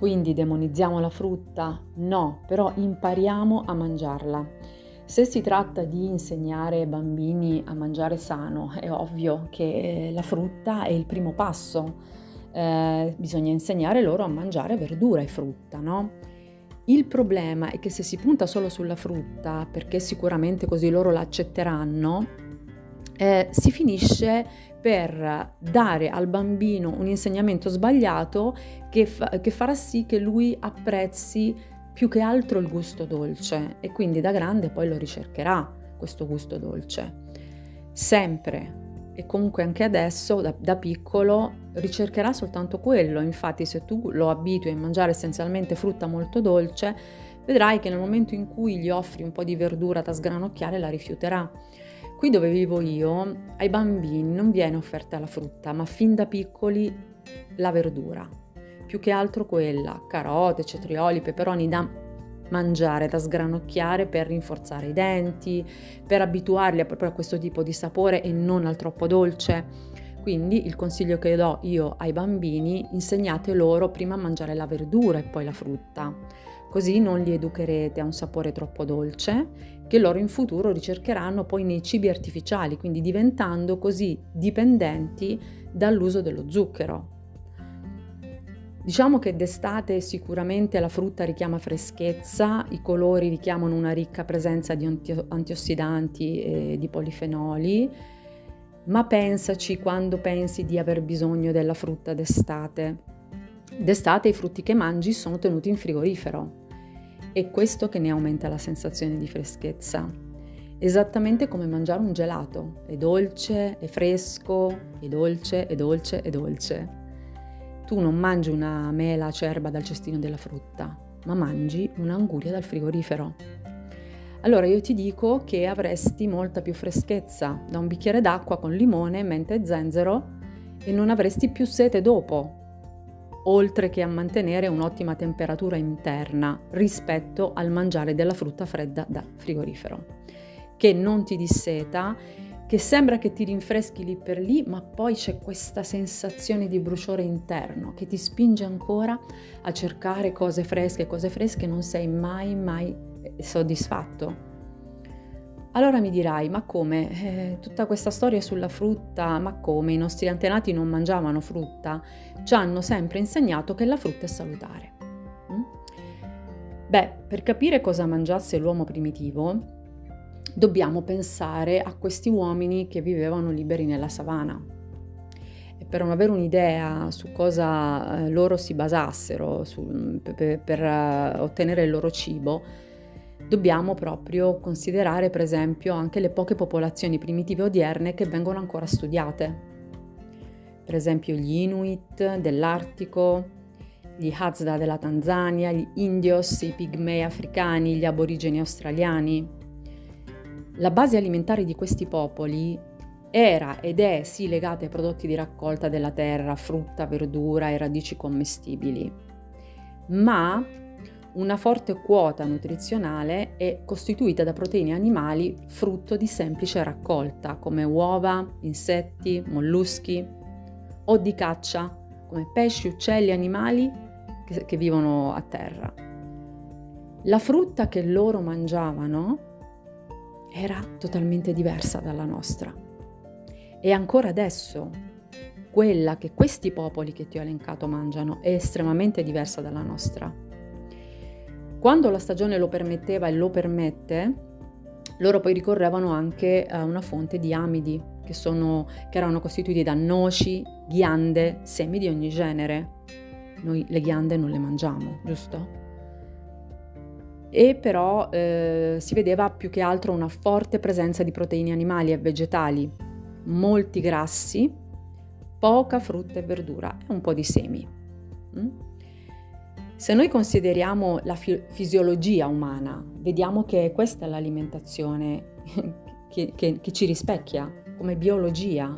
Quindi demonizziamo la frutta? No, però impariamo a mangiarla. Se si tratta di insegnare ai bambini a mangiare sano, è ovvio che la frutta è il primo passo. Eh, bisogna insegnare loro a mangiare verdura e frutta, no? Il problema è che se si punta solo sulla frutta, perché sicuramente così loro l'accetteranno, eh, si finisce per dare al bambino un insegnamento sbagliato che, fa, che farà sì che lui apprezzi più che altro il gusto dolce e quindi da grande poi lo ricercherà questo gusto dolce. Sempre e comunque anche adesso da, da, piccolo ricercherà soltanto quello, infatti se tu lo abitui a mangiare essenzialmente frutta molto dolce, vedrai che nel momento in cui gli offri un po' di verdura da sgranocchiare la rifiuterà. Qui dove vivo io, ai bambini non viene offerta la frutta, ma fin da piccoli la verdura. Più che altro quella, carote, cetrioli, peperoni da mangiare, da sgranocchiare per rinforzare i denti, per abituarli proprio a questo tipo di sapore e non al troppo dolce. Quindi il consiglio che do io ai bambini, insegnate loro prima a mangiare la verdura e poi la frutta. Così non li educherete a un sapore troppo dolce che loro in futuro ricercheranno poi nei cibi artificiali, quindi diventando così dipendenti dall'uso dello zucchero. Diciamo che d'estate sicuramente la frutta richiama freschezza, i colori richiamano una ricca presenza di antiossidanti e di polifenoli, ma pensaci quando pensi di aver bisogno della frutta d'estate. D'estate i frutti che mangi sono tenuti in frigorifero è questo che ne aumenta la sensazione di freschezza. Esattamente come mangiare un gelato, è dolce, è fresco, è dolce, è dolce, è dolce. Tu non mangi una mela acerba dal cestino della frutta, ma mangi un'anguria dal frigorifero. Allora io ti dico che avresti molta più freschezza da un bicchiere d'acqua con limone, menta e zenzero e non avresti più sete dopo, oltre che a mantenere un'ottima temperatura interna rispetto al mangiare della frutta fredda da frigorifero, che non ti disseta, che sembra che ti rinfreschi lì per lì, ma poi c'è questa sensazione di bruciore interno che ti spinge ancora a cercare cose fresche, cose fresche, non sei mai mai soddisfatto. Allora mi dirai, ma come? Eh, tutta questa storia sulla frutta, ma come? I nostri antenati non mangiavano frutta? Ci hanno sempre insegnato che la frutta è salutare. Mm? Beh, per capire cosa mangiasse l'uomo primitivo, dobbiamo pensare a questi uomini che vivevano liberi nella savana. E per non avere un'idea su cosa eh, loro si basassero su, per, per uh, ottenere il loro cibo, dobbiamo proprio considerare per esempio anche le poche popolazioni primitive odierne che vengono ancora studiate. Per esempio gli Inuit dell'Artico, gli Hazda della Tanzania, gli Indios, i pigmei africani, gli aborigeni australiani. La base alimentare di questi popoli era ed è sì legata ai prodotti di raccolta della terra, frutta, verdura e radici commestibili, ma una forte quota nutrizionale è costituita da proteine animali frutto di semplice raccolta, come uova, insetti, molluschi, o di caccia, come pesci, uccelli, animali che, che vivono a terra. La frutta che loro mangiavano era totalmente diversa dalla nostra. E ancora adesso quella che questi popoli che ti ho elencato mangiano è estremamente diversa dalla nostra. Quando la stagione lo permetteva e lo permette, loro poi ricorrevano anche a una fonte di amidi, che, sono, che erano costituiti da noci, ghiande, semi di ogni genere. Noi le ghiande non le mangiamo, giusto? E però eh, si vedeva più che altro una forte presenza di proteine animali e vegetali, molti grassi, poca frutta e verdura e un po' di semi. Mm? Se noi consideriamo la fi- fisiologia umana, vediamo che questa è l'alimentazione che, che, che ci rispecchia come biologia,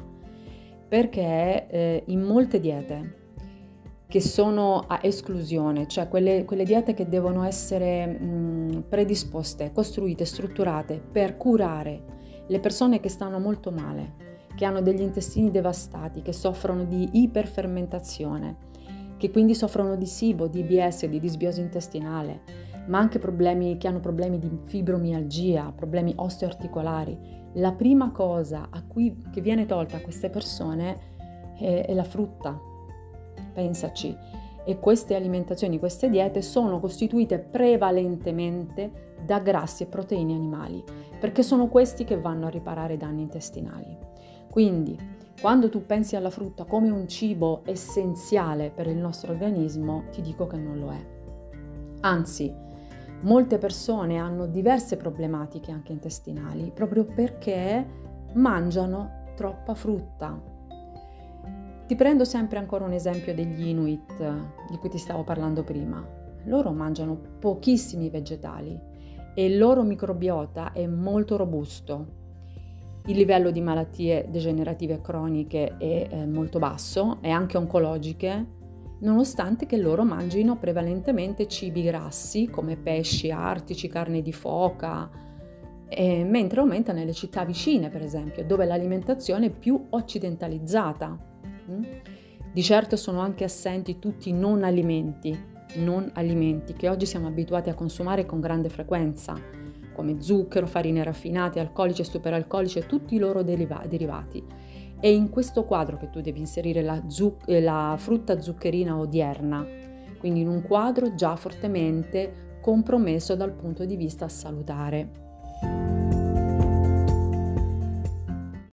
perché eh, in molte diete che sono a esclusione, cioè quelle, quelle diete che devono essere mh, predisposte, costruite, strutturate per curare le persone che stanno molto male, che hanno degli intestini devastati, che soffrono di iperfermentazione, che quindi soffrono di SIBO, di IBS, di disbiosi intestinale, ma anche problemi che hanno problemi di fibromialgia, problemi osteoarticolari. La prima cosa cui, che viene tolta a queste persone è, è la frutta. Pensaci. E queste alimentazioni, queste diete sono costituite prevalentemente da grassi e proteine animali, perché sono questi che vanno a riparare i danni intestinali. Quindi, quando tu pensi alla frutta come un cibo essenziale per il nostro organismo, ti dico che non lo è. Anzi, molte persone hanno diverse problematiche anche intestinali proprio perché mangiano troppa frutta. Ti prendo sempre ancora un esempio degli Inuit di cui ti stavo parlando prima. Loro mangiano pochissimi vegetali e il loro microbiota è molto robusto. Il livello di malattie degenerative croniche è eh, molto basso e anche oncologiche, nonostante che loro mangino prevalentemente cibi grassi come pesci, artici, carne di foca, eh, mentre aumenta nelle città vicine, per esempio, dove l'alimentazione è più occidentalizzata. Mm? Di certo sono anche assenti tutti i non alimenti, non alimenti che oggi siamo abituati a consumare con grande frequenza, come zucchero, farine raffinate, alcolici e superalcolici e tutti i loro deriva- derivati. È in questo quadro che tu devi inserire la, zuc- eh, la frutta zuccherina odierna, quindi in un quadro già fortemente compromesso dal punto di vista salutare.